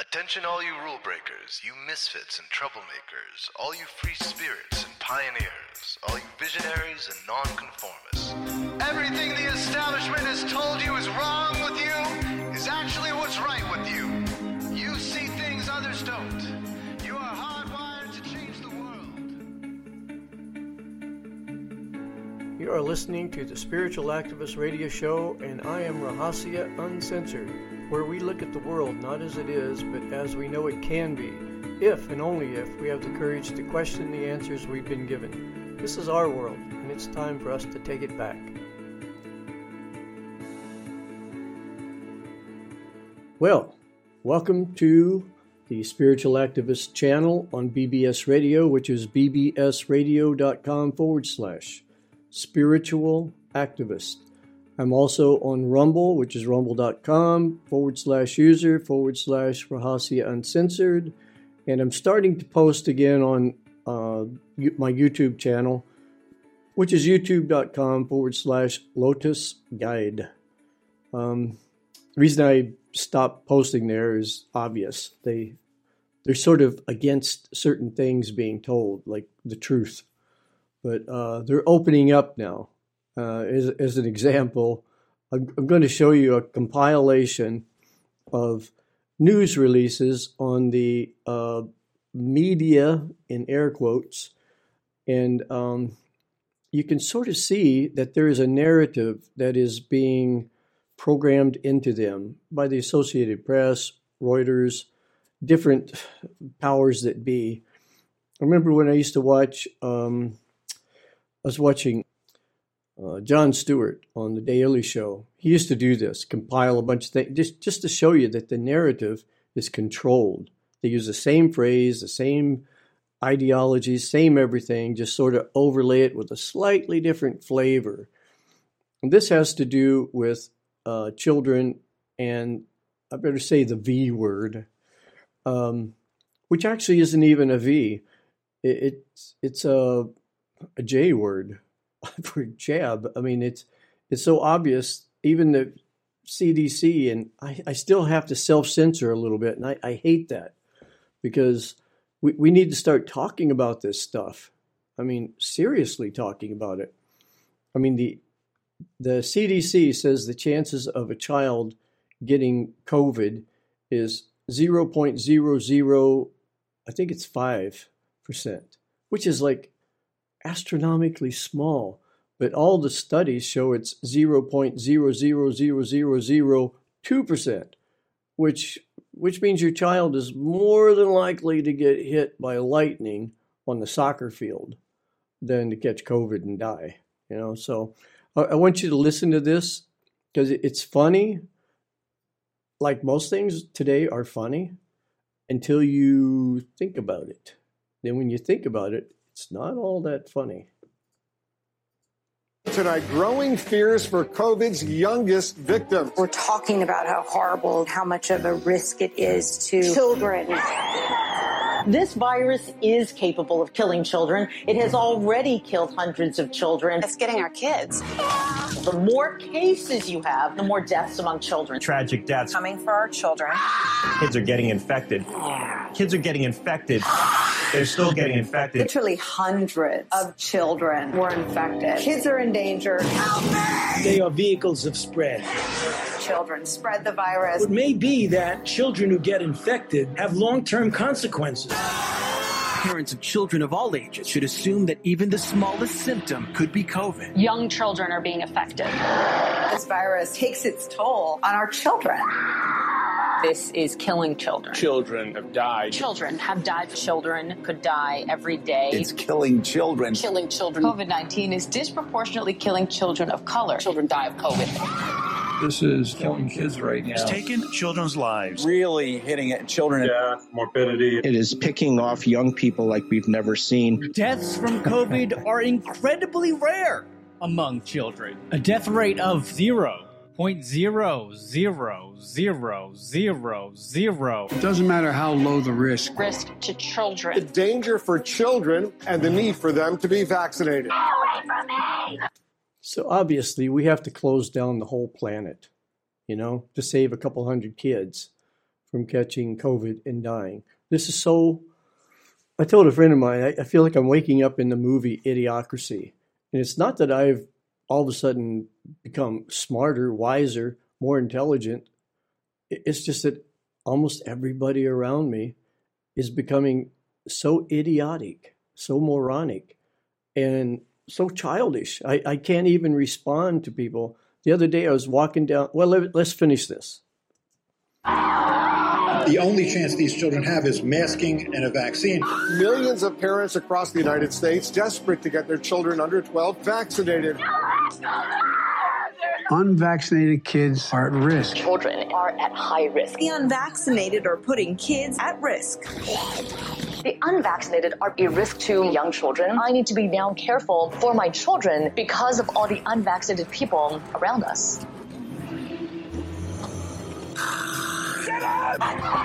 Attention, all you rule breakers, you misfits and troublemakers, all you free spirits and pioneers, all you visionaries and nonconformists. Everything the establishment has told you is wrong with you is actually what's right with you. You see things others don't. You are hardwired to change the world. You are listening to the Spiritual Activist Radio Show, and I am Rahasia Uncensored, where we look at the world not as it is, but as we know it can be, if and only if we have the courage to question the answers we've been given. This is our world, and it's time for us to take it back. Well, welcome to the Spiritual Activist channel on BBS Radio, which is bbsradio.com forward slash spiritual activist. I'm also on Rumble, which is rumble.com forward slash user forward slash Rahasia Uncensored. And I'm starting to post again on uh, my YouTube channel, which is youtube.com forward slash Lotus Guide. Um, the reason I stopped posting there is obvious. They they're sort of against certain things being told, like the truth. But uh, they're opening up now. Uh, as, as an example, I'm, I'm going to show you a compilation of news releases on the uh, media, in air quotes, and um, you can sort of see that there is a narrative that is being programmed into them by the Associated Press, Reuters, different powers that be. I remember when I used to watch, um, I was watching uh, Jon Stewart on the Daily Show. He used to do this, compile a bunch of things, just, just to show you that the narrative is controlled. They use the same phrase, the same ideologies, same everything, just sort of overlay it with a slightly different flavor. And this has to do with uh, children and I better say the V word, um, which actually isn't even a V. It, it's it's a a J word for jab. I mean, it's it's so obvious. Even the CDC and I, I still have to self censor a little bit, and I, I hate that because we, we need to start talking about this stuff. I mean, seriously talking about it. I mean, the the CDC says the chances of a child getting COVID is 0.00, I think it's 5%, which is like astronomically small. But all the studies show it's 0.0000002%, which, which means your child is more than likely to get hit by lightning on the soccer field than to catch COVID and die. You know, so I want you to listen to this because it's funny. Like most things today are funny until you think about it. Then, when you think about it, it's not all that funny. Tonight, growing fears for COVID's youngest victims. We're talking about how horrible, how much of a risk it is to children. This virus is capable of killing children. It has already killed hundreds of children. It's getting our kids. The more cases you have, the more deaths among children. Tragic deaths. Coming for our children. Kids are getting infected. Kids are getting infected. They're still getting infected. Literally hundreds of children were infected. Kids are in danger. They are vehicles of spread. Children spread the virus. It may be that children who get infected have long term consequences. Parents of children of all ages should assume that even the smallest symptom could be COVID. Young children are being affected. This virus takes its toll on our children. This is killing children. Children have died. Children have died. Children could die every day. It's killing children. Killing children. COVID 19 is disproportionately killing children of color. Children die of COVID. This is killing kids right now. It's taken children's lives. Really hitting at children. Death, morbidity. It is picking off young people like we've never seen. Deaths from COVID are incredibly rare among children. A death rate of zero point zero zero zero zero zero. It doesn't matter how low the risk. Risk to children. The danger for children and the need for them to be vaccinated. Away from me. So obviously, we have to close down the whole planet, you know, to save a couple hundred kids from catching COVID and dying. This is so. I told a friend of mine, I, I feel like I'm waking up in the movie Idiocracy. And it's not that I've all of a sudden become smarter, wiser, more intelligent. It's just that almost everybody around me is becoming so idiotic, so moronic, and so childish. I, I can't even respond to people. The other day I was walking down, well, let, let's finish this. The only chance these children have is masking and a vaccine. Millions of parents across the United States desperate to get their children under 12 vaccinated. Unvaccinated kids are at risk. Children are at high risk. The unvaccinated are putting kids at risk. The unvaccinated are a risk to young children. I need to be now careful for my children because of all the unvaccinated people around us.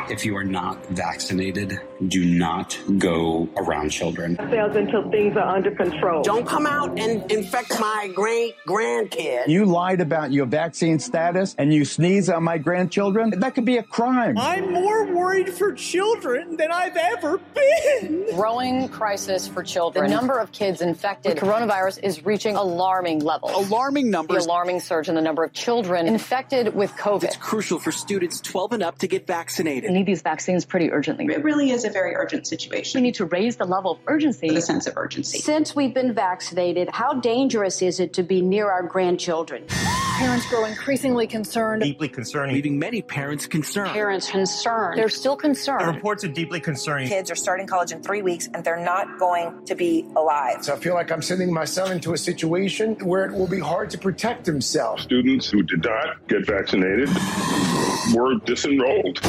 If you are not vaccinated, do not go around children. Cells until things are under control. Don't come out and infect my great grandkid. You lied about your vaccine status and you sneeze on my grandchildren. That could be a crime. I'm more worried for children than I've ever been. Growing crisis for children. The number of kids infected with coronavirus is reaching alarming levels. Alarming numbers. The alarming surge in the number of children infected with COVID. It's crucial for students 12 and up to get vaccinated. We need these vaccines pretty urgently. It really is a very urgent situation. We need to raise the level of urgency. The sense of urgency. Since we've been vaccinated, how dangerous is it to be near our grandchildren? Parents grow increasingly concerned. Deeply concerning. Leaving many parents concerned. Parents concerned. They're still concerned. The reports are deeply concerning. Kids are starting college in three weeks and they're not going to be alive. So I feel like I'm sending my son into a situation where it will be hard to protect himself. Students who did not get vaccinated were disenrolled.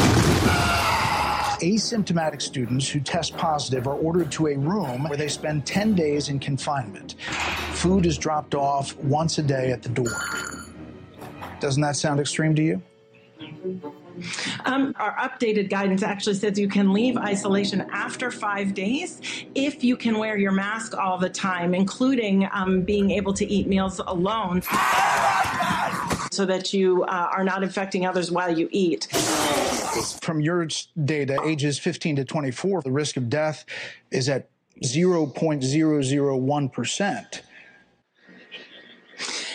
Asymptomatic students who test positive are ordered to a room where they spend 10 days in confinement. Food is dropped off once a day at the door. Doesn't that sound extreme to you? Um, our updated guidance actually says you can leave isolation after five days if you can wear your mask all the time, including um, being able to eat meals alone. So that you uh, are not infecting others while you eat. From your data, ages 15 to 24, the risk of death is at 0.001%.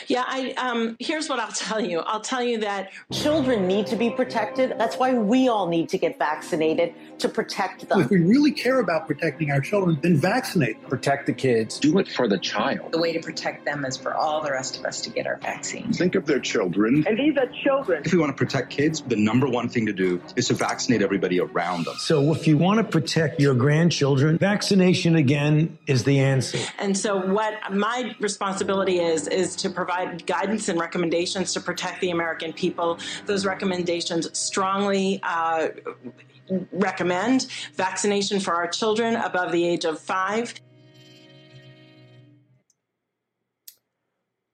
Yeah, I um, here's what I'll tell you. I'll tell you that children need to be protected. That's why we all need to get vaccinated to protect them. If we really care about protecting our children, then vaccinate. Protect the kids. Do it for the child. The way to protect them is for all the rest of us to get our vaccine. Think of their children. And these are children. If we want to protect kids, the number one thing to do is to vaccinate everybody around them. So if you want to protect your grandchildren, vaccination again is the answer. And so what my responsibility is is to provide guidance and recommendations to protect the American people. Those recommendations strongly uh, recommend vaccination for our children above the age of five.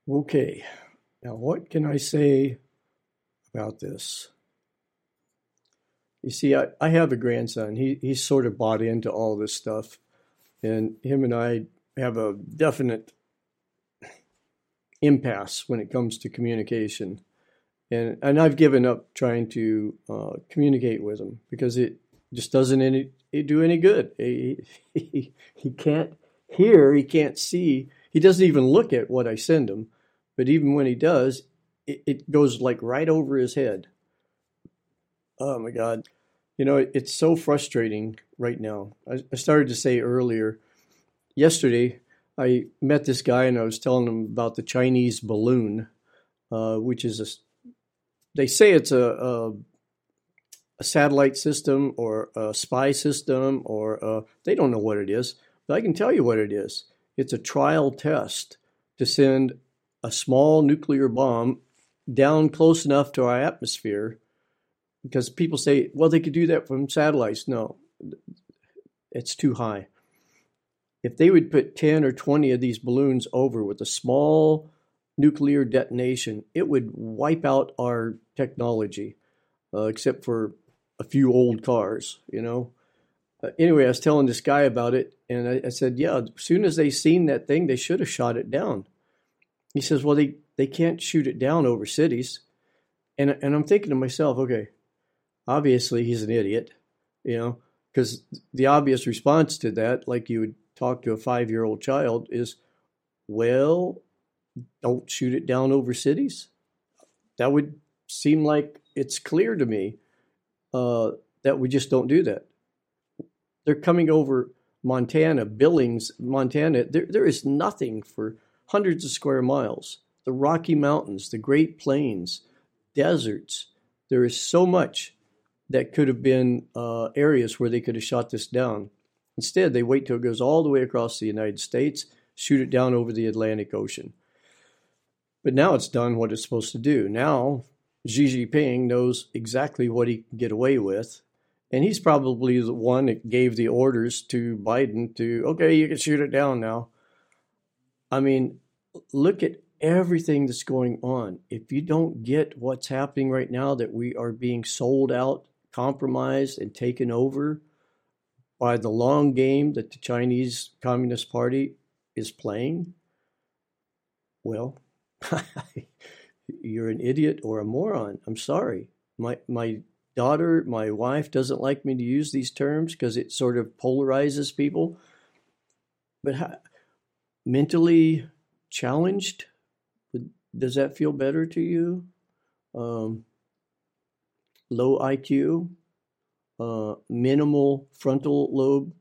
Okay, now what can I say about this? You see, I, I have a grandson. He he's sort of bought into all this stuff, and him and I have a definite impasse when it comes to communication. And, and I've given up trying to uh, communicate with him because it just doesn't any, it do any good. He, he, he can't hear, he can't see, he doesn't even look at what I send him. But even when he does, it, it goes like right over his head. Oh my God. You know, it, it's so frustrating right now. I, I started to say earlier, yesterday, I met this guy and I was telling him about the Chinese balloon, uh, which is a, they say it's a, a, a, satellite system or a spy system, or a, they don't know what it is, but I can tell you what it is. It's a trial test to send a small nuclear bomb down close enough to our atmosphere because people say, well, they could do that from satellites. No, it's too high if they would put 10 or 20 of these balloons over with a small nuclear detonation, it would wipe out our technology, uh, except for a few old cars, you know. Uh, anyway, I was telling this guy about it, and I, I, said, "Yeah, as soon as they seen that thing, they should have shot it down." He says, "Well, they they can't shoot it down over cities," and and I'm thinking to myself, okay, obviously he's an idiot, you know, because the obvious response to that, like you would talk to a five year old child, is, well, don't shoot it down over cities. That would seem like it's clear to me uh, that we just don't do that. They're coming over Montana, Billings, Montana. There, there is nothing for hundreds of square miles. The Rocky Mountains, the Great Plains, deserts. There is so much that could have been uh, areas where they could have shot this down. Instead, they wait till it goes all the way across the United States, shoot it down over the Atlantic Ocean. But now it's done what it's supposed to do. Now Xi Jinping knows exactly what he can get away with. And he's probably the one that gave the orders to Biden to, okay, you can shoot it down now. I mean, look at everything that's going on. If you don't get what's happening right now, that we are being sold out, compromised, and taken over by the long game that the Chinese Communist Party is playing, well, you're an idiot or a moron. I'm sorry. My my daughter, my wife doesn't like me to use these terms because it sort of polarizes people. But how, mentally challenged, does that feel better to you? Um, low IQ, uh, minimal frontal lobe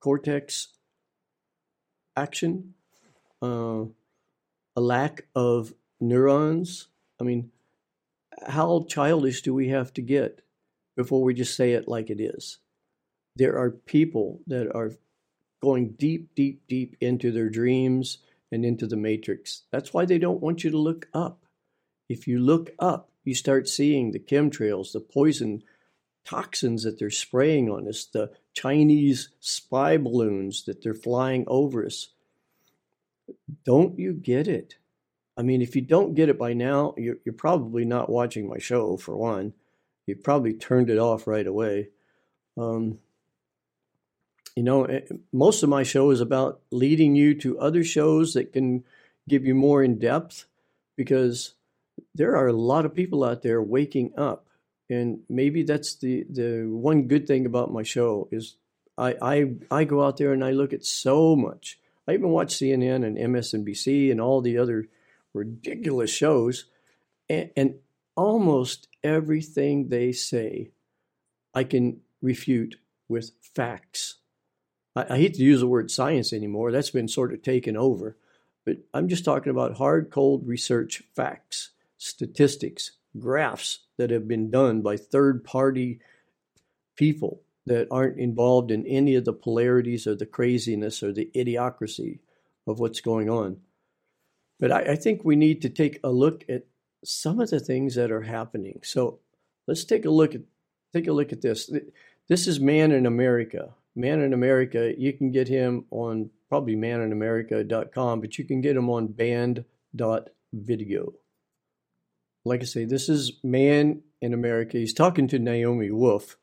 cortex action, uh, a lack of neurons. I mean, how childish do we have to get before we just say it like it is? There are people that are going deep, deep, deep into their dreams and into the matrix. That's why they don't want you to look up. If you look up, you start seeing the chemtrails, the poison toxins that they're spraying on us, the Chinese spy balloons that they're flying over us. Don't you get it? I mean, if you don't get it by now, you're, you're probably not watching my show, for one. You probably turned it off right away. Um, you know, eh, most of my show is about leading you to other shows that can give you more in depth because there are a lot of people out there waking up. And maybe that's the, the one good thing about my show is I, I, I go out there and I look at so much. I even watch CNN and MSNBC and all the other ridiculous shows, and, and almost everything they say, I can refute with facts. I, I hate to use the word science anymore, that's been sort of taken over, but I'm just talking about hard, cold research facts, statistics, graphs that have been done by third party people that aren't involved in any of the polarities or the craziness or the idiocracy of what's going on. But I, I think we need to take a look at some of the things that are happening. So let's take a look at take a look at this. This is Man in America. Man in America, you can get him on probably maninamerica.com, but you can get him on banned.video. Like I say, this is Man in America. He's talking to Naomi Wolf.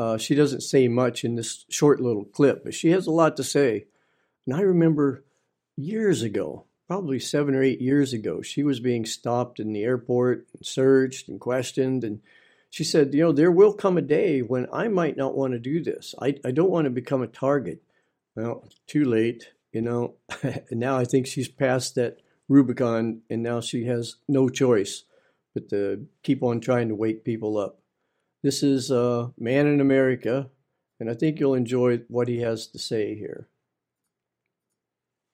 Uh, she doesn't say much in this short little clip, but she has a lot to say. And I remember years ago, probably seven or eight years ago. She was being stopped in the airport and searched and questioned. And she said, You know, there will come a day when I might not want to do this. I, I don't want to become a target. Well, too late, you know. and now I think she's past that Rubicon and now she has no choice but to keep on trying to wake people up. This is uh, Man in America, and I think you'll enjoy what he has to say here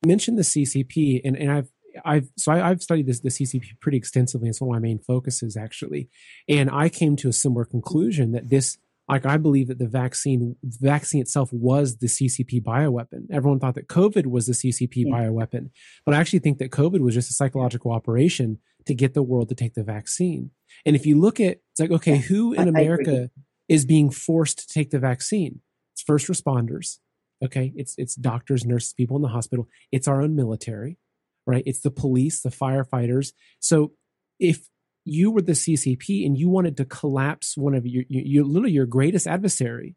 mentioned the CCP, and, and I've I've so I, have studied this the CCP pretty extensively. It's one of my main focuses actually, and I came to a similar conclusion that this like I believe that the vaccine vaccine itself was the CCP bioweapon. Everyone thought that COVID was the CCP yeah. bioweapon, but I actually think that COVID was just a psychological operation to get the world to take the vaccine. And if you look at it's like okay, who in America is being forced to take the vaccine? It's first responders, Okay. It's, it's doctors, nurses, people in the hospital. It's our own military, right? It's the police, the firefighters. So if you were the CCP and you wanted to collapse one of your, your, literally your greatest adversary,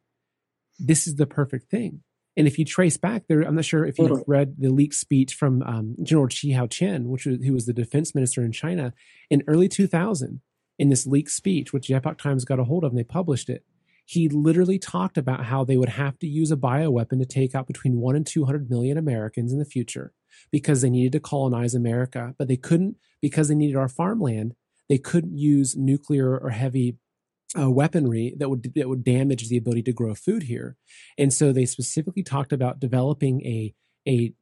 this is the perfect thing. And if you trace back there, I'm not sure if you've read the leaked speech from um, General Chi Haotian, which was, who was the defense minister in China in early 2000. In this leaked speech, which the Epoch Times got a hold of and they published it, he literally talked about how they would have to use a bioweapon to take out between 1 and 200 million Americans in the future because they needed to colonize America, but they couldn't because they needed our farmland. They couldn't use nuclear or heavy uh, weaponry that would that would damage the ability to grow food here. And so they specifically talked about developing a a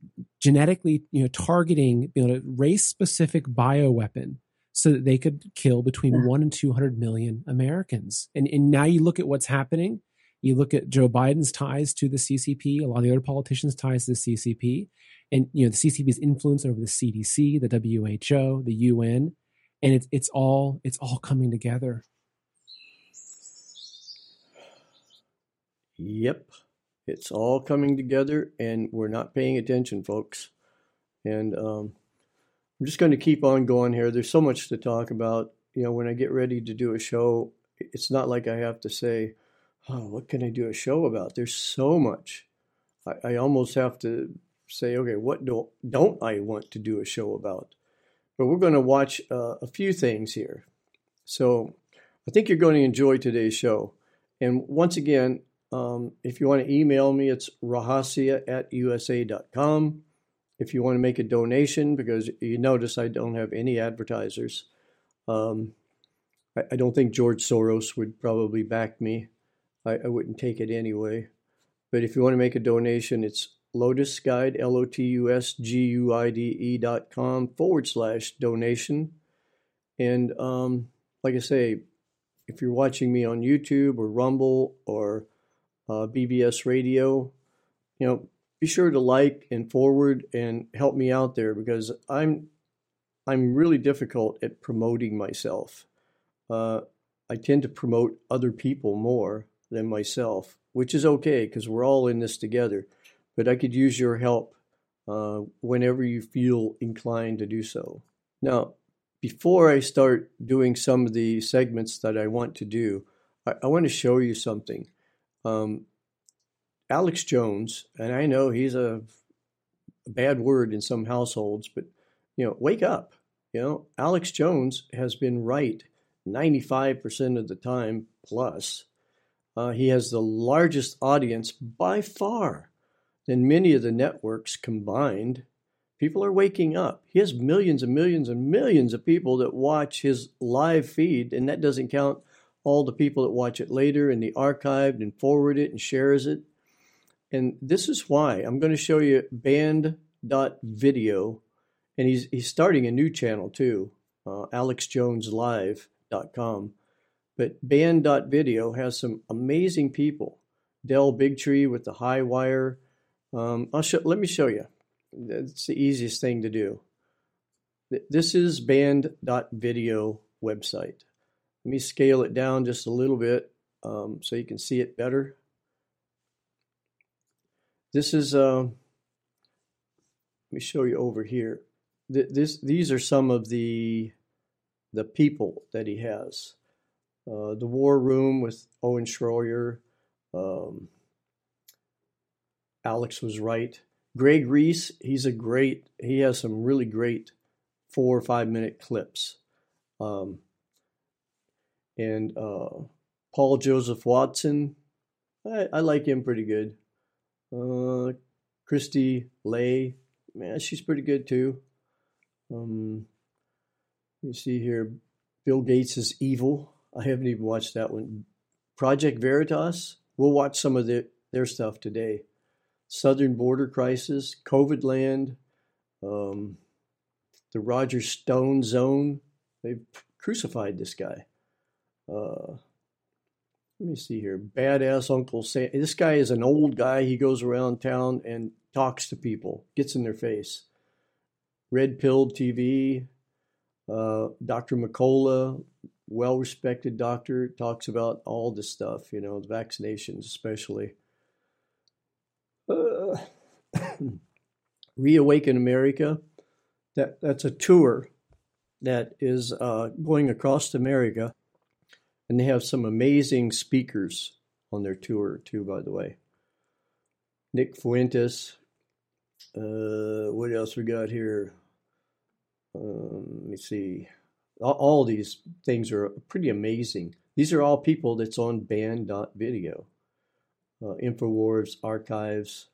genetically you know targeting you know race specific bioweapon so that they could kill between one and two hundred million Americans. And and now you look at what's happening. You look at Joe Biden's ties to the CCP, a lot of the other politicians' ties to the CCP, and you know the CCP's influence over the CDC, the WHO, the UN, and it's it's all it's all coming together. Yep. It's all coming together, and we're not paying attention, folks. And um, I'm just going to keep on going here. There's so much to talk about. You know, when I get ready to do a show, it's not like I have to say, oh, what can I do a show about? There's so much. I, I almost have to say, okay, what do, don't I want to do a show about? But we're going to watch uh, a few things here. So I think you're going to enjoy today's show. And once again, um, if you want to email me, it's rahasia at usa.com. If you want to make a donation, because you notice I don't have any advertisers, um, I, I, don't think George Soros would probably back me. I, I, wouldn't take it anyway. But if you want to make a donation, it's Lotus Guide, L O T U S G U I D E dot com forward slash donation. And um, like I say, if you're watching me on YouTube or Rumble or uh, BBS Radio. You know, be sure to like and forward and help me out there because I'm I'm really difficult at promoting myself. Uh, I tend to promote other people more than myself, which is okay because we're all in this together. But I could use your help uh, whenever you feel inclined to do so. Now, before I start doing some of the segments that I want to do, I, I want to show you something. Um, Alex Jones, and I know he's a, a bad word in some households, but you know, wake up. You know, Alex Jones has been right 95% of the time plus. Uh, he has the largest audience by far than many of the networks combined. People are waking up. He has millions and millions and millions of people that watch his live feed, and that doesn't count all the people that watch it later and the archived and forward it and shares it. And this is why I'm going to show you banned.video. And he's, he's starting a new channel too, uh, alexjoneslive.com. But banned.video has some amazing people. Del Bigtree with the high wire. Um, I'll show, let me show you. It's the easiest thing to do. This is banned.video website. Let me scale it down just a little bit um, so you can see it better. This is, uh, let me show you over here. This, these are some of the, the people that he has. Uh, the War Room with Owen Schroyer. Um, Alex was right. Greg Reese, he's a great, he has some really great four or five minute clips. Um, and uh, Paul Joseph Watson. I, I, like him pretty good. Uh, Kristi Leigh, man, she's pretty good too. Um, let me see here. Bill Gates is evil. I haven't even watched that one. Project Veritas. We'll watch some of the, their stuff today. Southern Border Crisis, COVID Land, um, the Roger Stone Zone. They've crucified this guy. Uh, let me see here. Badass Uncle Sam. This guy is an old guy. He goes around town and talks to people, gets in their face. Red Pilled TV. Uh, Dr. McCullough, well respected doctor, talks about all this stuff, you know, the vaccinations especially. Reawaken America. That, that's a tour that is uh, going across America and they have some amazing speakers on their tour, too, by the way. Nick Fuentes. Uh, what else we got here? Um, let me see. All, all these things are pretty amazing. These are all people that's on banned.video. Uh, Infowars, archives.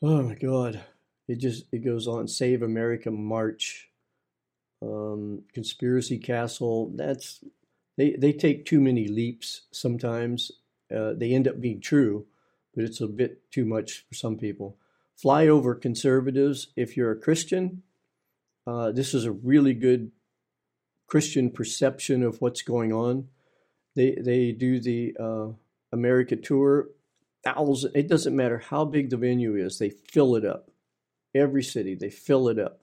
Oh my God. It just it goes on. Save America March. Um, Conspiracy Castle. That's they they take too many leaps sometimes. Uh, they end up being true, but it's a bit too much for some people. Flyover conservatives. If you're a Christian, uh, this is a really good Christian perception of what's going on. They they do the uh, America tour. Thousand. It doesn't matter how big the venue is. They fill it up. Every city they fill it up.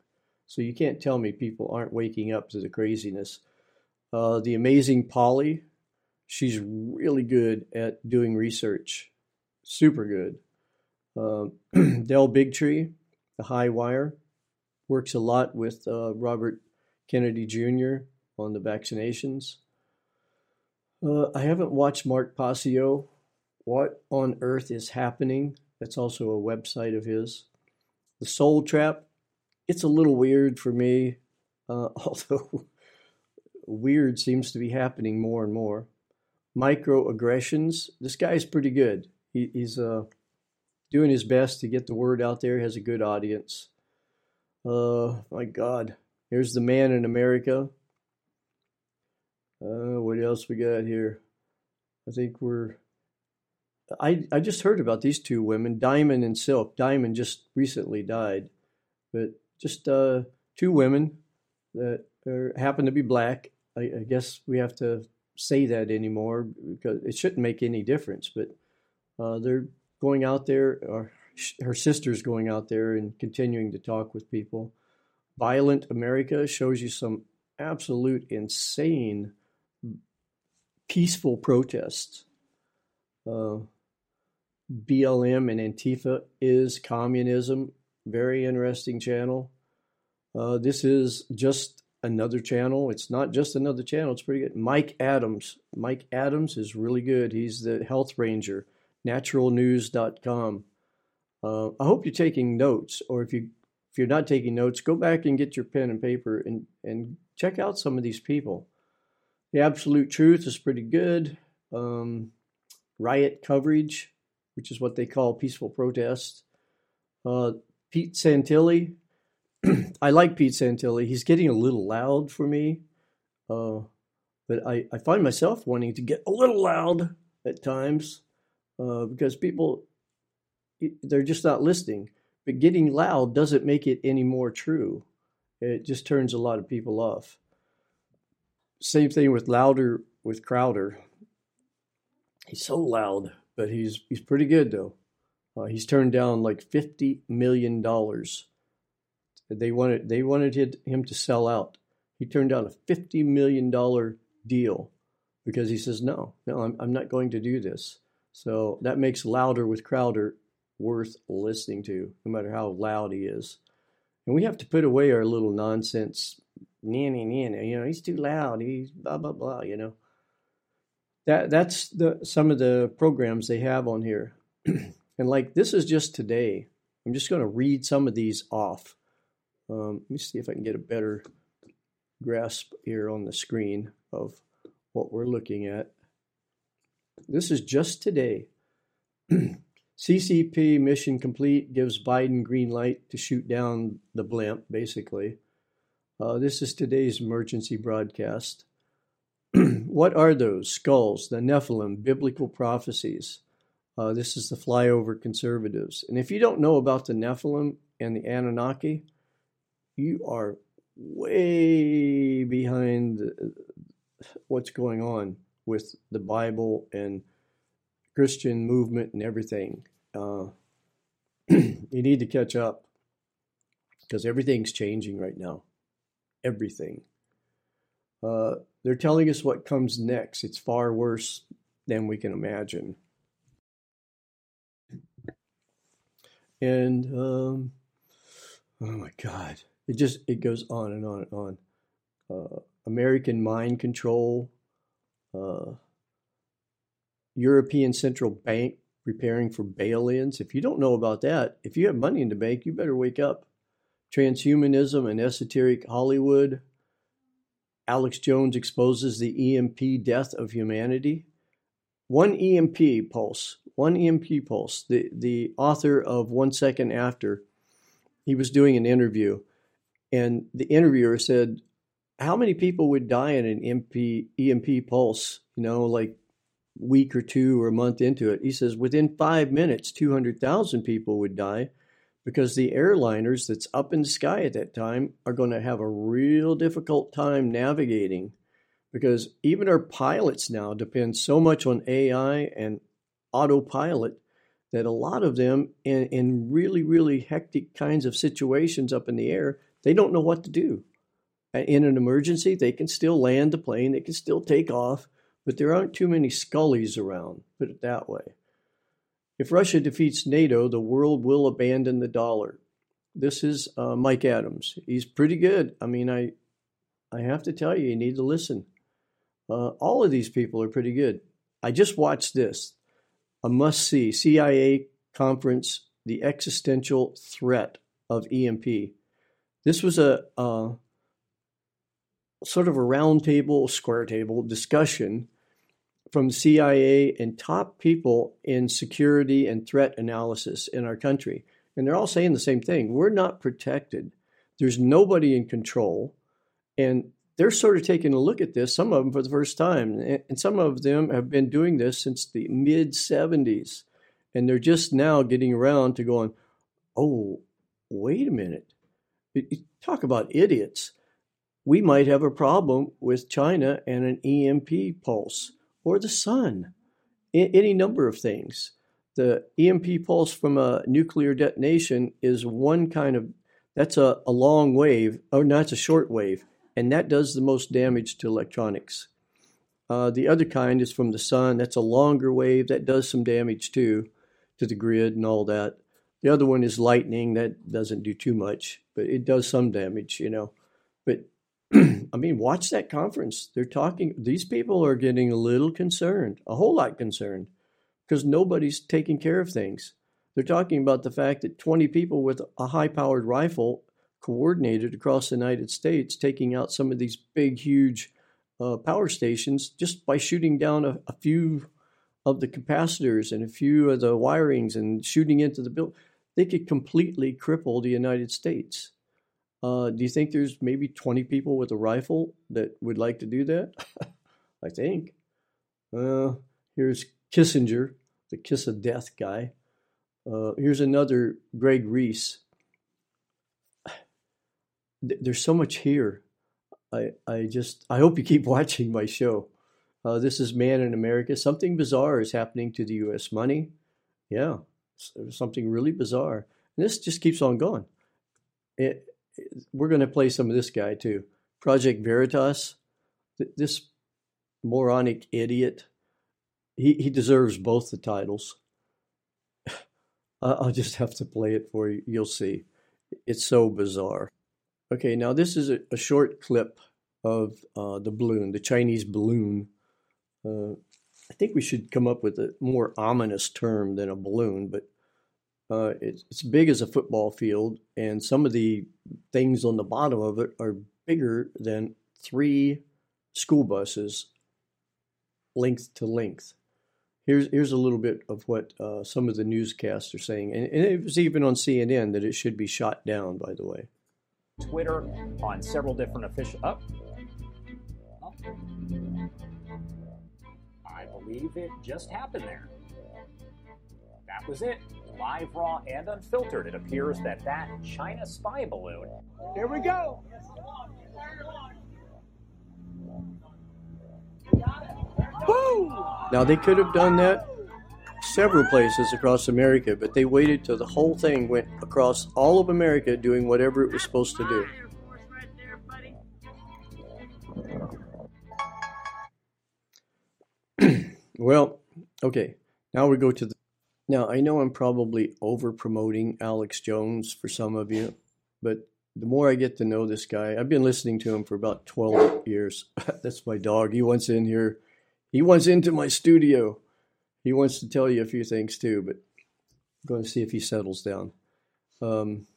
So you can't tell me people aren't waking up to the craziness. Uh, the amazing Polly, she's really good at doing research. Super good. Uh, Del Bigtree, the High Wire, works a lot with uh, Robert Kennedy Jr on the vaccinations. Uh, I haven't watched Mark Passio. What on earth is happening? That's also a website of his. The Soul Trap. It's a little weird for me, uh, although weird seems to be happening more and more. Microaggressions. This guy's pretty good. He, he's uh, doing his best to get the word out there. Has a good audience. Uh, my God, here's the man in America. Uh, what else we got here? I think we're. I I just heard about these two women, Diamond and Silk. Diamond just recently died, but just uh, two women that are, happen to be black. I, I, guess we have to say that anymore because it shouldn't make any difference. But uh, they're going out there, or her sister's going out there and continuing to talk with people. Violent America shows you some absolute insane peaceful protests. Uh, BLM and Antifa is communism. Very interesting channel. Uh, this is just another channel. It's not just another channel. It's pretty good. Mike Adams. Mike Adams is really good. He's the health ranger. Naturalnews.com. Uh, I hope you're taking notes, or if you if you're not taking notes, go back and get your pen and paper and and check out some of these people. The Absolute Truth is pretty good. Um, riot coverage, which is what they call peaceful protest. Uh, Pete Santilli. I like Pete Santilli. He's getting a little loud for me. Uh, but I, I find myself wanting to get a little loud at times uh, because people, they're just not listening. But getting loud doesn't make it any more true. It just turns a lot of people off. Same thing with Louder with Crowder. He's so loud, but he's he's pretty good though. Uh, he's turned down like fifty million dollars. They wanted they wanted him to sell out. He turned down a fifty million dollar deal because he says no, no, I'm I'm not going to do this. So that makes Louder with Crowder worth listening to, no matter how loud he is. And we have to put away our little nonsense nanny nanny. You know, he's too loud. He's blah blah blah. You know. That that's the some of the programs they have on here, and like this is just today. I'm just going to read some of these off. Um, let me see if I can get a better grasp here on the screen of what we're looking at. This is just today. CCP mission complete gives Biden green light to shoot down the blimp, basically. Uh, this is today's emergency broadcast. what are those? Skulls, the Nephilim, biblical prophecies. Uh, this is the flyover conservatives. And if you don't know about the Nephilim and the Anunnaki, you are way behind what's going on with the Bible and Christian movement and everything. Uh, you need to catch up because everything's changing right now everything. Uh, they're telling us what comes next. It's far worse than we can imagine. And um, oh my God, it just it goes on and on and on. Uh, American mind control, uh, European Central Bank preparing for bail-ins. If you don't know about that, if you have money in the bank, you better wake up transhumanism and esoteric Hollywood, Alex Jones exposes the EMP death of humanity. One EMP pulse, one EMP pulse. The the author of One Second After, he was doing an interview, and the interviewer said, "How many people would die in an EMP EMP pulse? You know, like week or two or a month into it." He says, "Within five minutes, two hundred thousand people would die." Because the airliners that's up in the sky at that time are going to have a real difficult time navigating because even our pilots now depend so much on AI and autopilot that a lot of them in, in really really hectic kinds of situations up in the air they don't know what to do. In an emergency they can still land the plane they can still take off but there aren't too many scullies around put it that way if Russia defeats NATO, the world will abandon the dollar. This is uh, Mike Adams. He's pretty good. I mean, I, I have to tell you, you need to listen. Uh, all of these people are pretty good. I just watched this, a must see CIA conference, the existential threat of EMP. This was a uh, sort of a round table, square table discussion from CIA and top people in security and threat analysis in our country. And they're all saying the same thing. We're not protected. There's nobody in control. And they're sort of taking a look at this, some of them for the first time. And some of them have been doing this since the mid 70s. And they're just now getting around to going, oh, wait a minute. Talk about idiots. We might have a problem with China and an EMP pulse or the sun, any number of things. The EMP pulse from a nuclear detonation is one kind of, that's a, a long wave, or no, it's a short wave, and that does the most damage to electronics. Uh, the other kind is from the sun, that's a longer wave, that does some damage too, to the grid and all that. The other one is lightning, that doesn't do too much, but it does some damage, you know. I mean, watch that conference. They're talking, these people are getting a little concerned, a whole lot concerned, because nobody's taking care of things. They're talking about the fact that 20 people with a high powered rifle coordinated across the United States, taking out some of these big, huge uh, power stations just by shooting down a, a, few of the capacitors and a few of the wirings and shooting into the building. They could completely cripple the United States. Uh, do you think there's maybe 20 people with a rifle that would like to do that? I think. Uh, here's Kissinger, the kiss of death guy. Uh, here's another Greg Reese. There's so much here. I, I just I hope you keep watching my show. Uh, this is Man in America. Something bizarre is happening to the U.S. money. Yeah, something really bizarre. And this just keeps on going. It, we're going to play some of this guy too. Project Veritas, this moronic idiot, he, he deserves both the titles. I'll just have to play it for you. You'll see. It's so bizarre. Okay, now this is a, a short clip of uh, the balloon, the Chinese balloon. Uh, I think we should come up with a more ominous term than a balloon, but uh, it's, it's big as a football field, and some of the things on the bottom of it are bigger than three school buses, length to length. Here's here's a little bit of what uh, some of the newscasts are saying, and, and it was even on CNN that it should be shot down. By the way, Twitter on several different official. Oh. I believe it just happened there. That was it live, raw, and unfiltered, it appears that that China spy balloon. Here we go. Now they could have done that several places across America, but they waited till the whole thing went across all of America doing whatever it was supposed to do. well, okay. Now we go to the now, I know I'm probably over promoting Alex Jones for some of you, but the more I get to know this guy, I've been listening to him for about 12 years. That's my dog. He wants in here. He wants into my studio. He wants to tell you a few things too, but I'm going to see if he settles down. Um,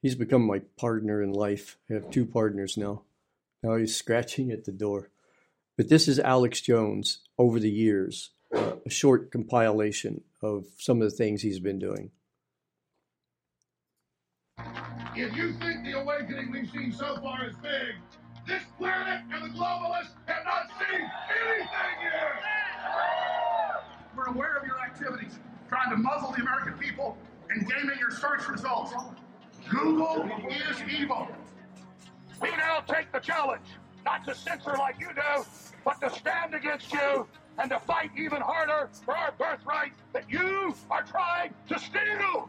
he's become my partner in life. I have two partners now. Now he's scratching at the door. But this is Alex Jones over the years, uh, a short compilation of some of the things he's been doing. If you think the awakening we've seen so far is big, this planet and the globalists have not seen anything yet. We're aware of your activities, trying to muzzle the American people and gaming your search results. Google is evil. We now take the challenge, not to censor like you do, but to stand against you and to fight even harder for our birthright that you are trying to steal.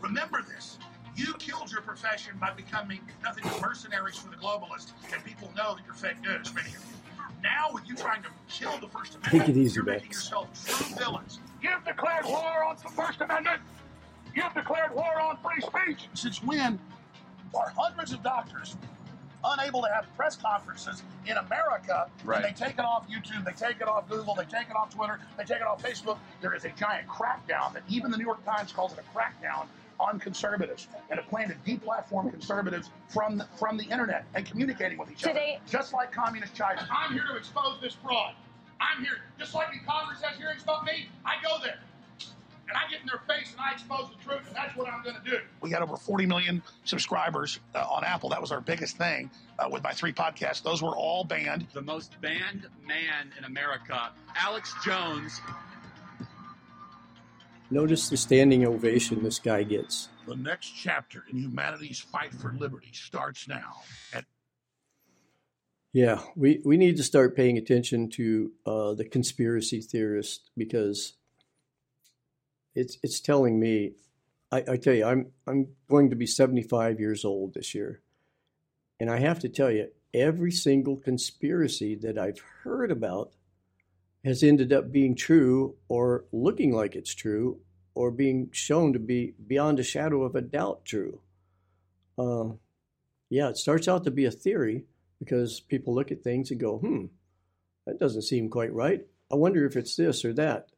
Remember this. You killed your profession by becoming nothing but mercenaries for the globalists, and people know that you're fake news, many of you. Now, with you trying to kill the First Amendment, Take it easy, you're making yourself true villains. You've declared war on the First Amendment. You've declared war on free speech. Since when are hundreds of doctors unable to have press conferences in America Right. and they take it off YouTube, they take it off Google, they take it off Twitter, they take it off Facebook. There is a giant crackdown that even the New York Times calls it a crackdown on conservatives and a plan to deplatform conservatives from the, from the internet and communicating with each Today- other, just like communist China. I'm here to expose this fraud. I'm here, just like the Congress has hearings about me. I go there and I get in their face and I expose the truth, and that's what I'm going to do. We got over 40 million subscribers uh, on Apple. That was our biggest thing uh, with my three podcasts. Those were all banned. The most banned man in America, Alex Jones. Notice the standing ovation this guy gets. The next chapter in humanity's fight for liberty starts now. At Yeah, we, we need to start paying attention to uh, the conspiracy theorists because it's it's telling me. I, I tell you, I'm I'm going to be 75 years old this year, and I have to tell you, every single conspiracy that I've heard about has ended up being true or looking like it's true or being shown to be beyond a shadow of a doubt true. Uh, yeah, it starts out to be a theory because people look at things and go, hmm, that doesn't seem quite right. I wonder if it's this or that.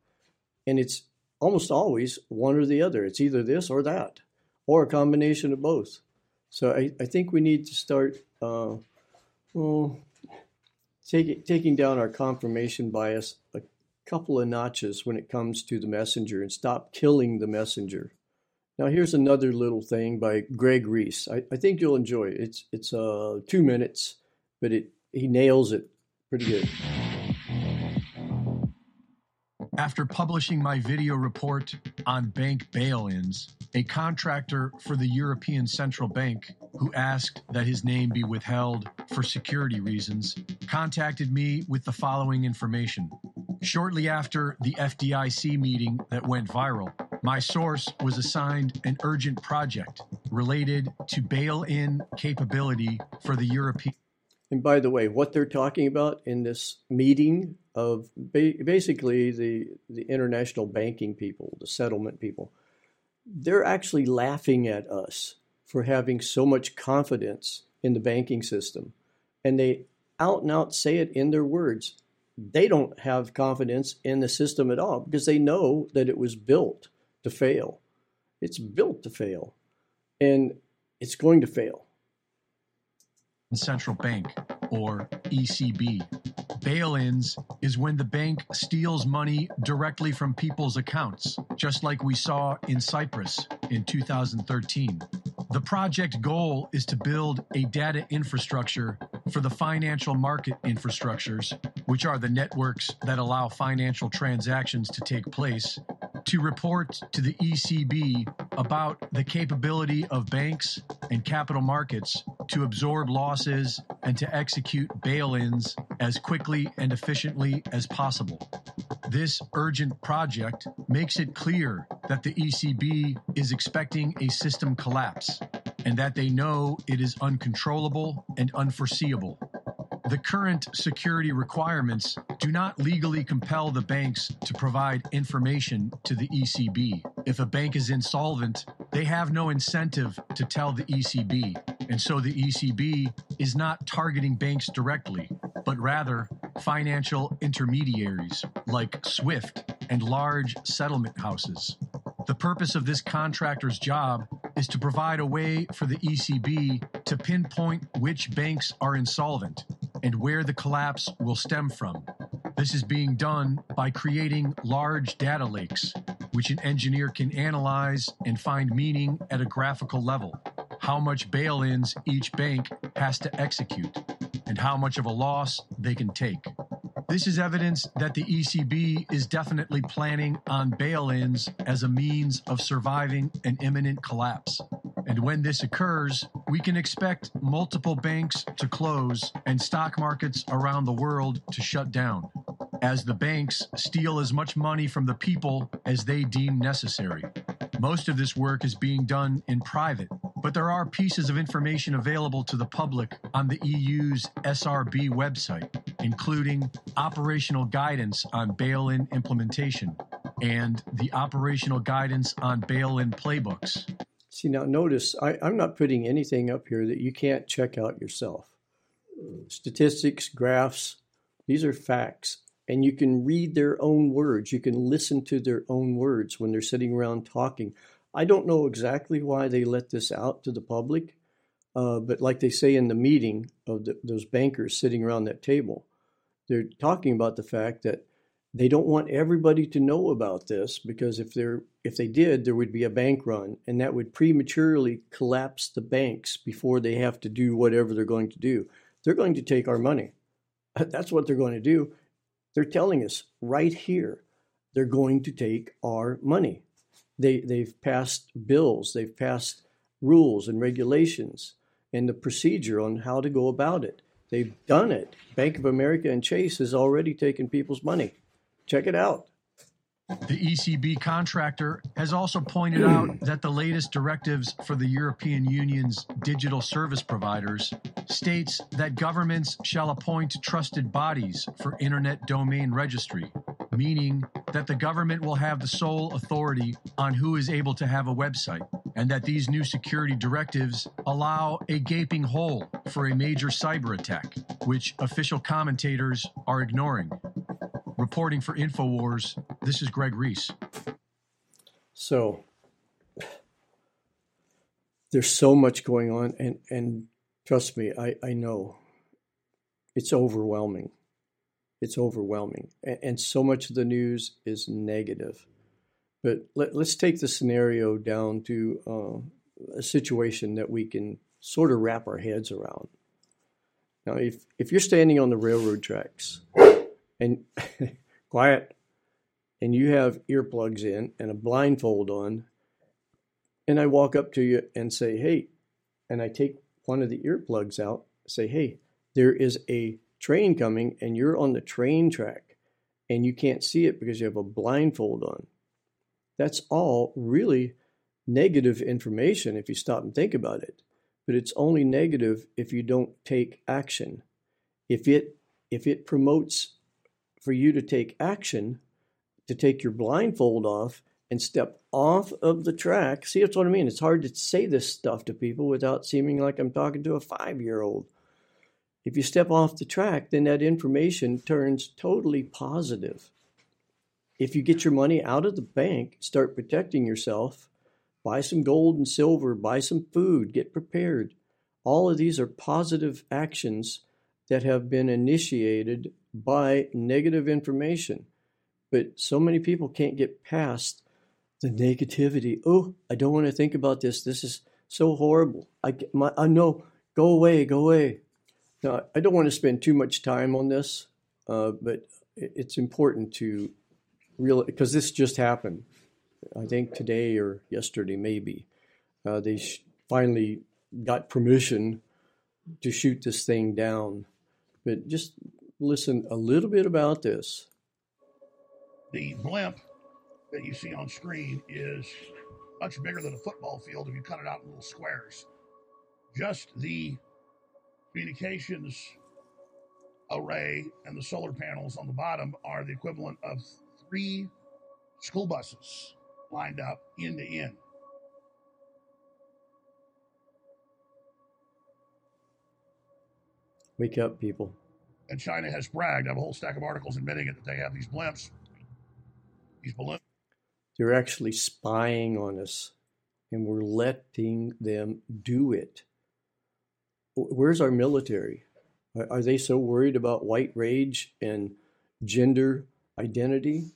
And it's almost always one or the other. It's either this or that, or a combination of both. So I, I think we need to start uh, well, taking taking down our confirmation bias a couple of notches when it comes to the messenger and stop killing the messenger. Now here's another little thing by Greg Reese. I, I think you'll enjoy it. It's it's uh two minutes, but it he nails it pretty good. After publishing my video report on bank bail ins, a contractor for the European Central Bank, who asked that his name be withheld for security reasons, contacted me with the following information. Shortly after the FDIC meeting that went viral, my source was assigned an urgent project related to bail in capability for the European. And by the way, what they're talking about in this meeting of ba- basically the the international banking people, the settlement people, they're actually laughing at us for having so much confidence in the banking system, and they out and out say it in their words. They don't have confidence in the system at all because they know that it was built to fail. It's built to fail, and it's going to fail. Central Bank, or ECB. Bail ins is when the bank steals money directly from people's accounts, just like we saw in Cyprus in 2013. The project goal is to build a data infrastructure for the financial market infrastructures, which are the networks that allow financial transactions to take place, to report to the ECB about the capability of banks and capital markets to absorb losses and to execute bail ins as quickly and efficiently as possible. This urgent project makes it clear that the ECB is expecting a system collapse and that they know it is uncontrollable and unforeseeable. The current security requirements do not legally compel the banks to provide information to the ECB. If a bank is insolvent, they have no incentive to tell the ECB. And so the ECB is not targeting banks directly, but rather financial intermediaries like SWIFT and large settlement houses. The purpose of this contractor's job is to provide a way for the ECB to pinpoint which banks are insolvent and where the collapse will stem from. This is being done by creating large data lakes, which an engineer can analyze and find meaning at a graphical level. How much bail ins each bank has to execute, and how much of a loss they can take. This is evidence that the ECB is definitely planning on bail ins as a means of surviving an imminent collapse. And when this occurs, we can expect multiple banks to close and stock markets around the world to shut down, as the banks steal as much money from the people as they deem necessary. Most of this work is being done in private, but there are pieces of information available to the public on the EU's SRB website, including operational guidance on bail in implementation and the operational guidance on bail in playbooks. See, now notice I, I'm not putting anything up here that you can't check out yourself. Statistics, graphs, these are facts. And you can read their own words. You can listen to their own words when they're sitting around talking. I don't know exactly why they let this out to the public, uh, but like they say in the meeting of the, those bankers sitting around that table, they're talking about the fact that they don't want everybody to know about this because if they're if they did, there would be a bank run, and that would prematurely collapse the banks before they have to do whatever they're going to do. They're going to take our money. That's what they're going to do. They're telling us right here they're going to take our money. They, they've passed bills, they've passed rules and regulations and the procedure on how to go about it. They've done it. Bank of America and Chase has already taken people's money. Check it out. The ECB contractor has also pointed out that the latest directives for the European Union's digital service providers states that governments shall appoint trusted bodies for internet domain registry, meaning that the government will have the sole authority on who is able to have a website, and that these new security directives allow a gaping hole for a major cyber attack, which official commentators are ignoring. Reporting for InfoWars, this is Greg Reese. So there's so much going on, and, and trust me, I, I know it's overwhelming. It's overwhelming. And, and so much of the news is negative. But let, us take the scenario down to uh, a situation that we can sort of wrap our heads around. Now, if, if you're standing on the railroad tracks and quiet, and you have earplugs in and a blindfold on, and I walk up to you and say, hey, and I take one of the earplugs out, say, hey, there is a train coming and you're on the train track and you can't see it because you have a blindfold on. That's all really negative information if you stop and think about it. But it's only negative if you don't take action. If it if it promotes for you to take action, to take your blindfold off and step off of the track. See, that's what I mean. It's hard to say this stuff to people without seeming like I'm talking to a five year old. If you step off the track, then that information turns totally positive. If you get your money out of the bank, start protecting yourself, buy some gold and silver, buy some food, get prepared. All of these are positive actions that have been initiated by negative information. But so many people can't get past the negativity. Oh, I don't want to think about this. This is so horrible. I, my, I know, go away, go away. Now, I don't want to spend too much time on this, uh, but it's important to real because this just happened. I think today or yesterday, maybe. Uh, they sh- finally got permission to shoot this thing down. But just listen a little bit about this. The blimp that you see on screen is much bigger than a football field if you cut it out in little squares. Just the communications array and the solar panels on the bottom are the equivalent of three school buses lined up end to end. Wake up, people. And China has bragged. I have a whole stack of articles admitting it that they have these blimps, these balloons. They're actually spying on us. and we're letting them do it. Where's our military? Are they so worried about white rage and gender identity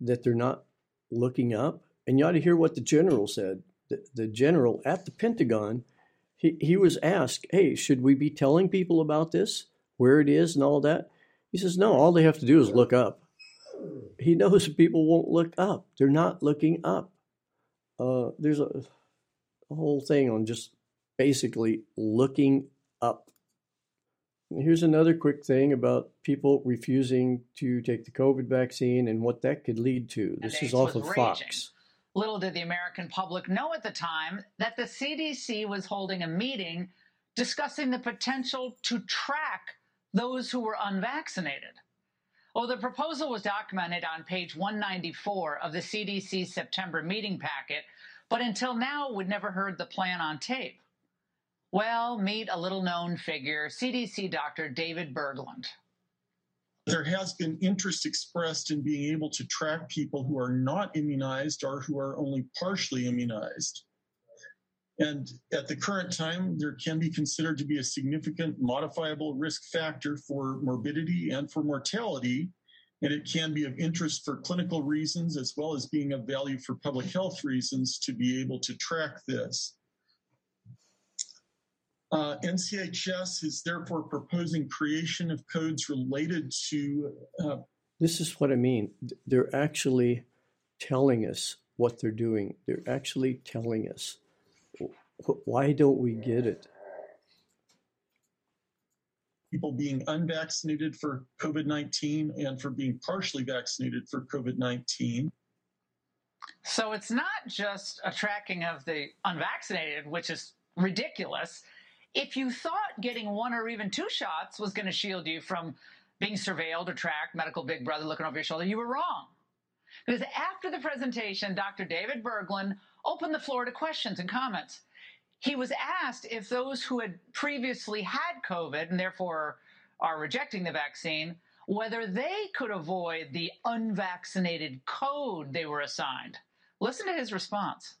that they're not looking up? And you ought to hear what the general said. The, the general at the Pentagon, he, he was asked, Hey, should we be telling people about this, where it is, and all that? He says, No, all they have to do is look up. He knows people won't look up. They're not looking up. Uh, there's a, a whole thing on just basically looking up. And here's another quick thing about people refusing to take the COVID vaccine and what that could lead to. This is off of Fox. Little did the American public know at the time that the CDC was holding a meeting discussing the potential to track those who were unvaccinated. Well, the proposal was documented on page 194 of the CDC September meeting packet, but until now, we'd never heard the plan on tape. Well, meet a little known figure, CDC Dr. David Berglund. There has been interest expressed in being able to track people who are not immunized or who are only partially immunized. And at the current time, there can be considered to be a significant modifiable risk factor for morbidity and for mortality. And it can be of interest for clinical reasons as well as being of value for public health reasons to be able to track this. Uh, NCHS is therefore proposing creation of codes related to. Uh, this is what I mean. They're actually telling us what they're doing. They're actually telling us. Why don't we get it? People being unvaccinated for COVID 19 and for being partially vaccinated for COVID 19. So it's not just a tracking of the unvaccinated, which is ridiculous if you thought getting one or even two shots was going to shield you from being surveilled or tracked, medical big brother looking over your shoulder, you were wrong. Because after the presentation, Dr. David Berglund opened the floor to questions and comments. He was asked if those who had previously had COVID and therefore are rejecting the vaccine, whether they could avoid the unvaccinated code they were assigned. Listen to his response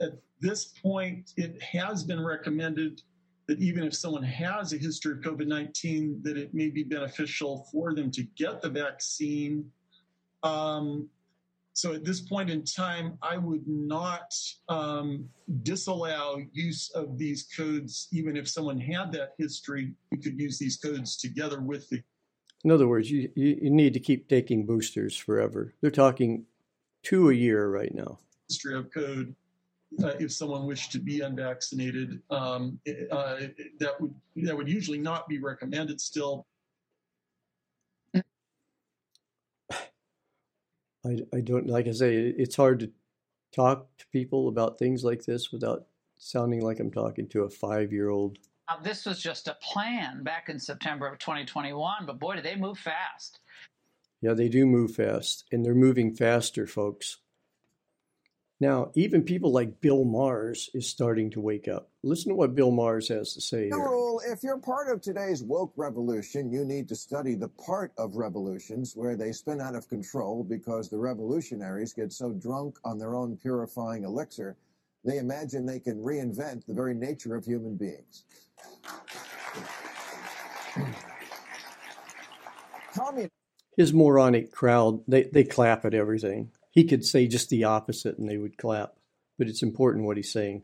at this point, it has been recommended that even if someone has a history of COVID 19, that it may be beneficial for them to get the vaccine. Um, so at this point in time, I would not um, disallow use of these codes, even if someone had that history. You could use these codes together with the. In other words, you, you, need to keep taking boosters forever. They're talking two a year right now. History of code uh, if someone wished to be unvaccinated. Um, uh, that would that would usually not be recommended. Still, I, I don't like I say it's hard to talk to people about things like this without sounding like I'm talking to a five year old. This was just a plan back in September of 2021, but boy, did they move fast. Yeah, they do move fast, and they're moving faster, folks. Now, even people like Bill Maher is starting to wake up. Listen to what Bill Maher has to say here. If you're part of today's woke revolution, you need to study the part of revolutions where they spin out of control because the revolutionaries get so drunk on their own purifying elixir, they imagine they can reinvent the very nature of human beings. His moronic crowd, they, they clap at everything he could say just the opposite and they would clap. But it's important what he's saying.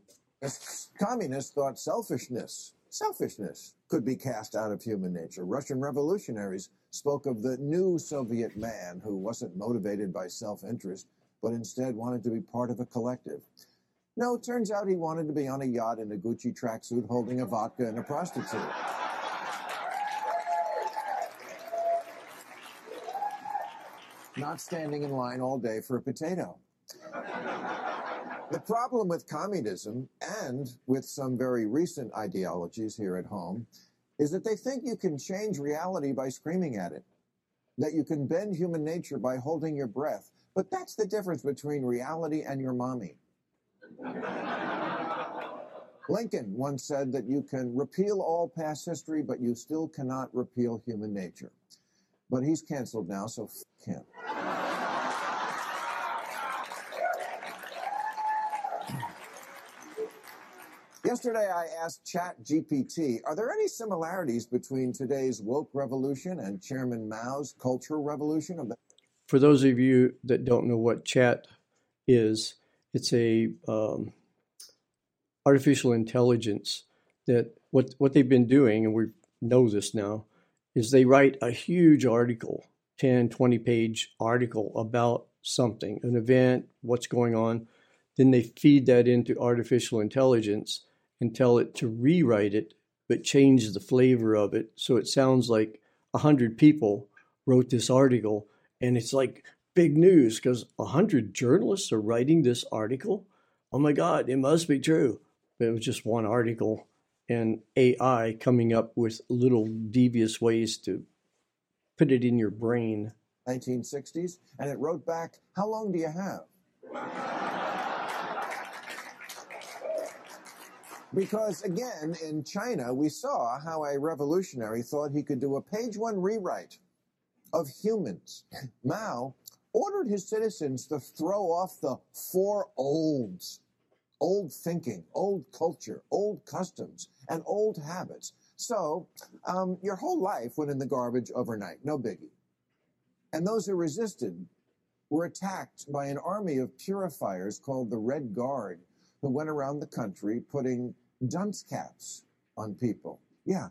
Communists thought selfishness, selfishness could be cast out of human nature. Russian revolutionaries spoke of the new Soviet man who wasn't motivated by self interest, but instead wanted to be part of a collective. No, it turns out he wanted to be on a yacht in a Gucci tracksuit holding a vodka and a prostitute. Not standing in line all day for a potato. The problem with communism and with some very recent ideologies here at home is that they think you can change reality by screaming at it, that you can bend human nature by holding your breath. But that's the difference between reality and your mommy. Lincoln once said that you can repeal all past history, but you still cannot repeal human nature. But he's canceled now, so f him. Yesterday, I asked ChatGPT, are there any similarities between today's woke revolution and Chairman Mao's cultural revolution For those of you that don't know what chat is, it's a um, artificial intelligence that what what they've been doing, and we know this now, is they write a huge article, 10, 20 page article about something, an event, what's going on. Then they feed that into artificial intelligence and tell it to rewrite it, but change the flavor of it. So it sounds like a hundred people wrote this article and it's like big news because a hundred journalists are writing this article. Oh my God, it must be true. But it was just one article and AI coming up with little devious ways to put it in your brain. 1960s? And it wrote back, How long do you have? Because again, in China, we saw how a revolutionary thought he could do a page one rewrite of humans. Mao ordered his citizens to throw off the four olds old thinking, old culture, old customs, and old habits. So um, your whole life went in the garbage overnight, no biggie. And those who resisted were attacked by an army of purifiers called the Red Guard, who went around the country putting dunce caps on people. Yeah,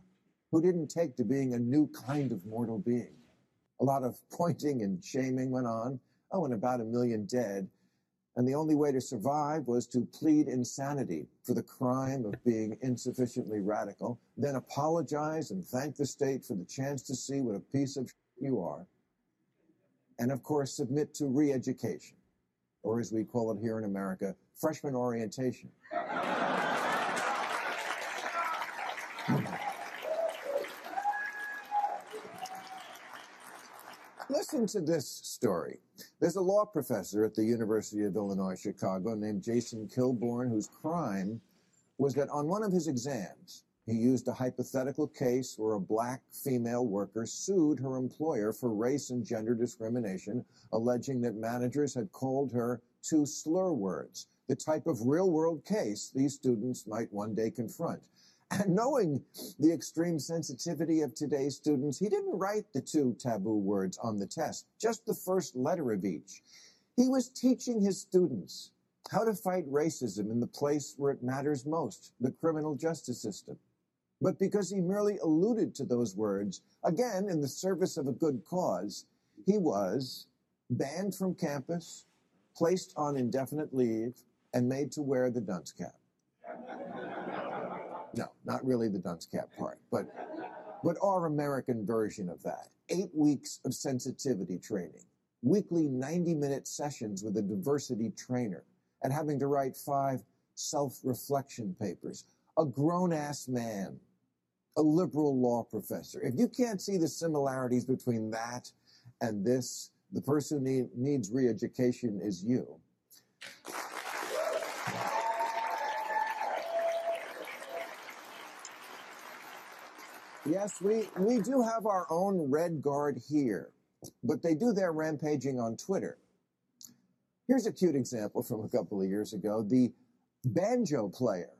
who didn't take to being a new kind of mortal being. A lot of pointing and shaming went on. Oh, and about a million dead. And the only way to survive was to plead insanity for the crime of being insufficiently radical, then apologize and thank the state for the chance to see what a piece of you are. And of course, submit to re education, or as we call it here in America, freshman orientation. Listen to this story. There's a law professor at the University of Illinois Chicago named Jason Kilborn whose crime was that on one of his exams, he used a hypothetical case where a black female worker sued her employer for race and gender discrimination, alleging that managers had called her two slur words, the type of real world case these students might one day confront. And knowing the extreme sensitivity of today's students, he didn't write the two taboo words on the test, just the first letter of each. He was teaching his students how to fight racism in the place where it matters most, the criminal justice system. But because he merely alluded to those words, again in the service of a good cause, he was banned from campus, placed on indefinite leave, and made to wear the dunce cap. No, not really the dunce cap part, but but our American version of that. Eight weeks of sensitivity training, weekly 90 minute sessions with a diversity trainer, and having to write five self reflection papers. A grown ass man, a liberal law professor. If you can't see the similarities between that and this, the person who need, needs re education is you. Yes, we, we do have our own Red Guard here, but they do their rampaging on Twitter. Here's a cute example from a couple of years ago. The banjo player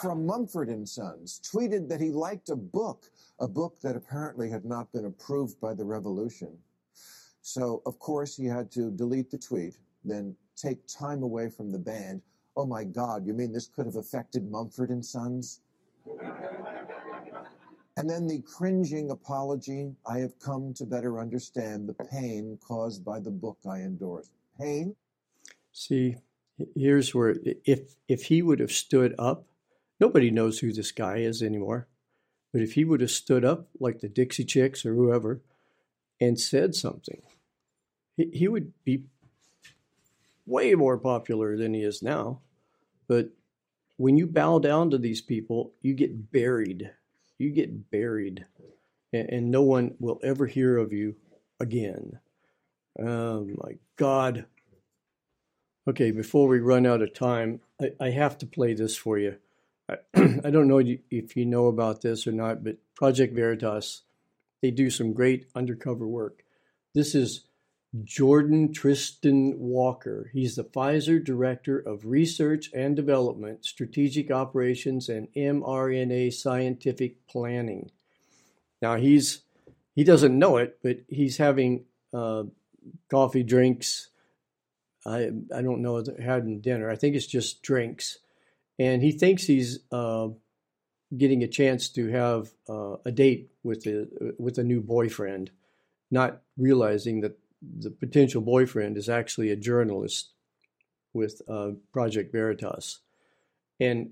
from Mumford and Sons tweeted that he liked a book, a book that apparently had not been approved by the revolution. So, of course, he had to delete the tweet, then take time away from the band. Oh my God, you mean this could have affected Mumford and Sons? And then the cringing apology I have come to better understand the pain caused by the book I endorse. Pain? See, here's where if if he would have stood up, nobody knows who this guy is anymore. But if he would have stood up like the Dixie Chicks or whoever and said something, he, he would be way more popular than he is now. But when you bow down to these people, you get buried. You get buried, and, and no one will ever hear of you again. Oh my God. Okay, before we run out of time, I, I have to play this for you. I, I don't know if you know about this or not, but Project Veritas, they do some great undercover work. This is Jordon Trishton Walker. He's the Pfizer Director of Research and Development, Strategic Operations, and mRNA Scientific Planning. Now he's he doesn't know it, but he's having uh, coffee drinks. I I don't know having dinner. I think it's just drinks, and he thinks he's uh, getting a chance to have uh, a date with a with a new boyfriend, not realizing that the potential boyfriend is actually a journalist with uh, Project Veritas. And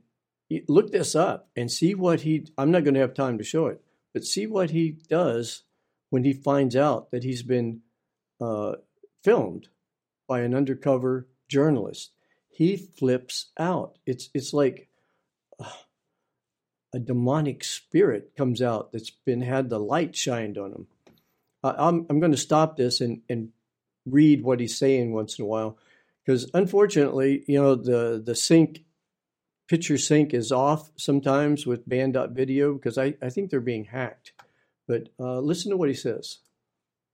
look this up and see what he, I'm not going to have time to show it, but see what he does when he finds out that he's been uh, filmed by an undercover journalist. He flips out. It's, it's like uh, a demonic spirit comes out that's been had the light shined on him I'm I'm going to stop this and and read what he's saying once in a while because unfortunately, you know, the the sync picture sync is off sometimes with banned.video because I, I think they're being hacked. But uh, listen to what he says.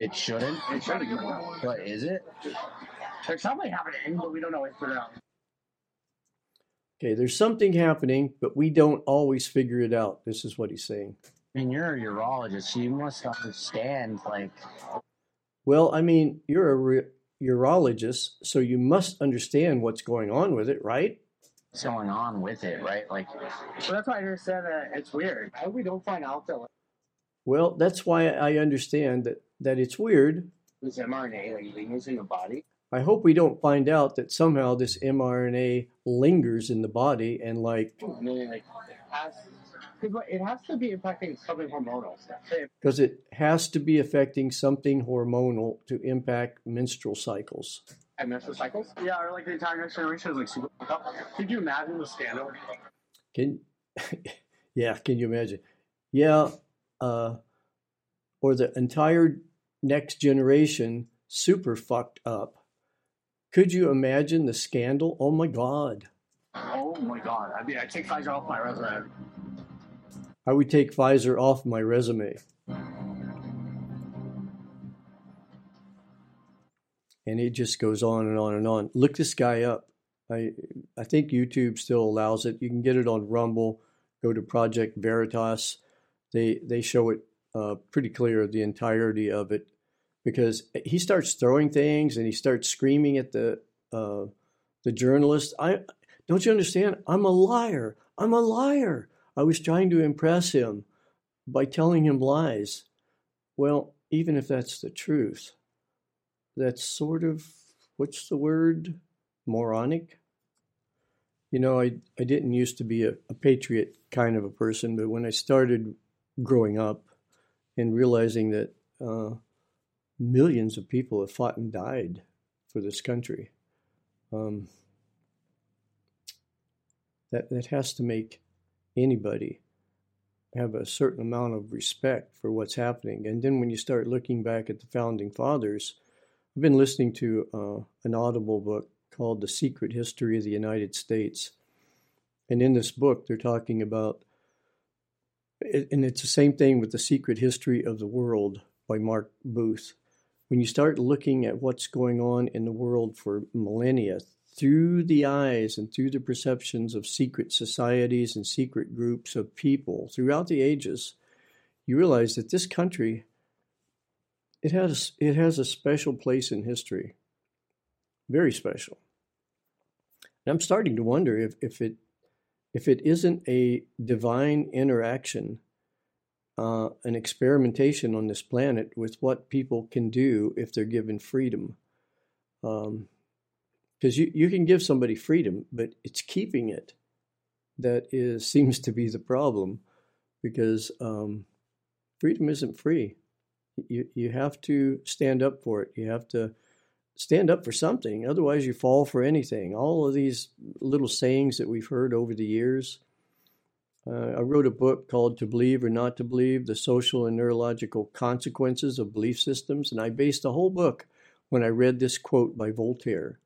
It shouldn't. It shouldn't. But is it? There's something happening, but we don't know it for now. Okay, there's something happening, but we don't always figure it out. This is what he's saying. Mean, you're a urologist, so you must understand, like. Well, I mean, you're a re- urologist, so you must understand what's going on with it, right? What's going on with it, right? Like, so that's why I understand that it's weird. How we don't find out that. Well, that's why I understand that that it's weird. This mRNA like lingers in the body. I hope we don't find out that somehow this mRNA lingers in the body and like. I mean, like, because it has to be affecting something hormonal. Because it has to be affecting something hormonal to impact menstrual cycles. And menstrual cycles? Yeah, or like the entire next generation is like super. Fucked up. Could you imagine the scandal? Can, yeah, can you imagine? Yeah, uh, or the entire next generation super fucked up. Could you imagine the scandal? Oh my god. Oh my god. I mean, I take Pfizer off my resume. I would take Pfizer off my resume. And it just goes on and on and on. Look this guy up. I I think YouTube still allows it. You can get it on Rumble. Go to Project Veritas. They they show it uh, pretty clear the entirety of it because he starts throwing things and he starts screaming at the uh, the journalist. I don't you understand? I'm a liar. I'm a liar. I was trying to impress him by telling him lies. Well, even if that's the truth, that's sort of, what's the word? Moronic? You know, I, I didn't used to be a, a patriot kind of a person, but when I started growing up and realizing that uh, millions of people have fought and died for this country, um, that, that has to make anybody have a certain amount of respect for what's happening. And then when you start looking back at the founding fathers, I've been listening to uh, an Audible book called The Secret History of the United States. And in this book, they're talking about, and it's the same thing with The Secret History of the World by Mark Booth. When you start looking at what's going on in the world for millennia, through the eyes and through the perceptions of secret societies and secret groups of people throughout the ages, you realize that this country it has it has a special place in history, very special. And I'm starting to wonder if, if it if it isn't a divine interaction, uh, an experimentation on this planet with what people can do if they're given freedom. Um, because you, you can give somebody freedom, but it's keeping it that is seems to be the problem because um, freedom isn't free. You you have to stand up for it. You have to stand up for something. Otherwise, you fall for anything. All of these little sayings that we've heard over the years. Uh, I wrote a book called To Believe or Not to Believe The Social and Neurological Consequences of Belief Systems. And I based the whole book when I read this quote by Voltaire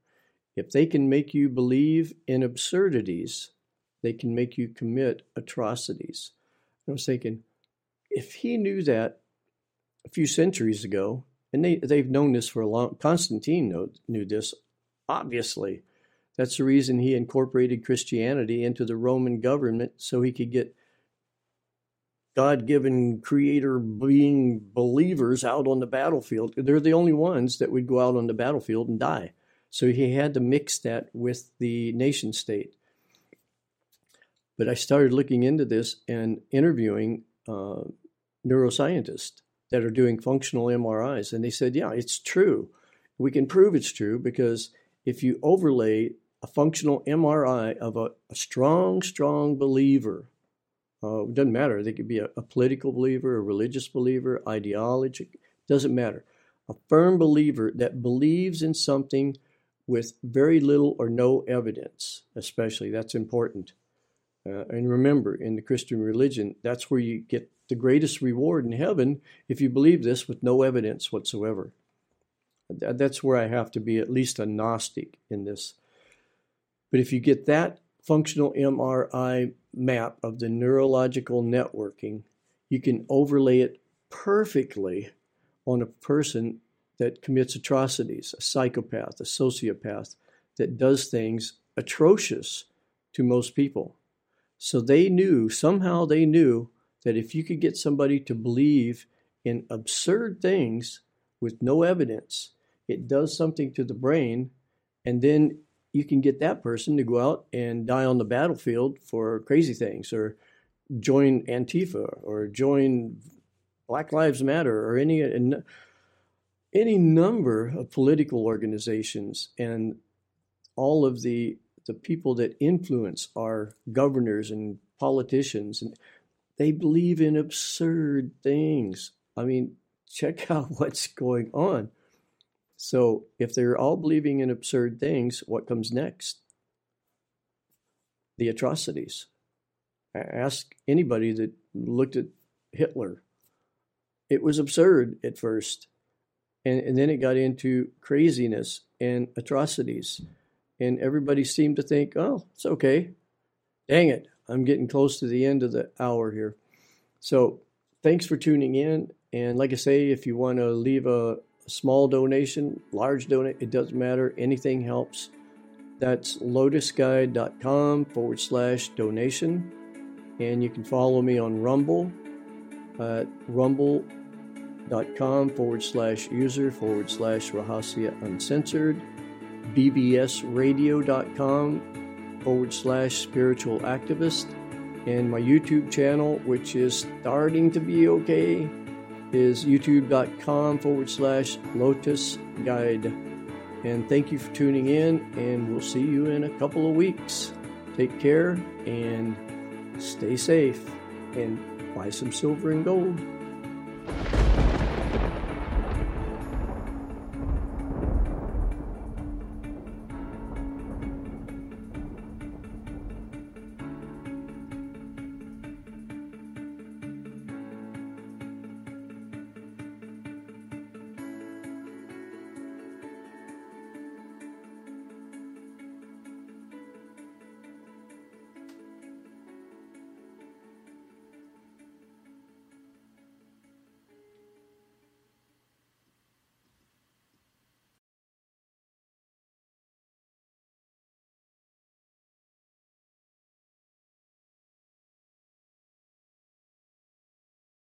if they can make you believe in absurdities, they can make you commit atrocities. I was thinking, if he knew that a few centuries ago, and they they've known this for a long. Constantine knew, knew this, obviously. That's the reason he incorporated Christianity into the Roman government so he could get God given creator being believers out on the battlefield. They're the only ones that would go out on the battlefield and die. So he had to mix that with the nation state. But I started looking into this and interviewing uh, neuroscientists that are doing functional MRIs. And they said, yeah, it's true. We can prove it's true because if you overlay a functional MRI of a, a strong, strong believer, uh, it doesn't matter. They could be a, a political believer, a religious believer, ideology, doesn't matter. A firm believer that believes in something with very little or no evidence, especially, that's important. Uh, and remember, in the Christian religion, that's where you get the greatest reward in heaven if you believe this with no evidence whatsoever. That's where I have to be at least a Gnostic in this. But if you get that functional MRI map of the neurological networking, you can overlay it perfectly on a person that commits atrocities, a psychopath, a sociopath that does things atrocious to most people. So they knew, somehow they knew, that if you could get somebody to believe in absurd things with no evidence, it does something to the brain, and then you can get that person to go out and die on the battlefield for crazy things or join Antifa or join Black Lives Matter or any any number of political organizations and all of the the people that influence our governors and politicians and they believe in absurd things. I mean, check out what's going on. So, if they're all believing in absurd things, what comes next? The atrocities. Ask anybody that looked at Hitler. It was absurd at first, and, and then it got into craziness and atrocities. And everybody seemed to think, oh, it's okay. Dang it, I'm getting close to the end of the hour here. So, thanks for tuning in. And like I say, if you want to leave a small donation, large donate, it doesn't matter. Anything helps. That's lotusguide.com forward slash donation. And you can follow me on Rumble at rumble.com forward slash user forward slash Rahasia Uncensored. bbsradio.com forward slash spiritual activist. And my YouTube channel, which is starting to be okay is youtube.com forward slash lotus guide. And thank you for tuning in, and we'll see you in a couple of weeks. Take care and stay safe and buy some silver and gold.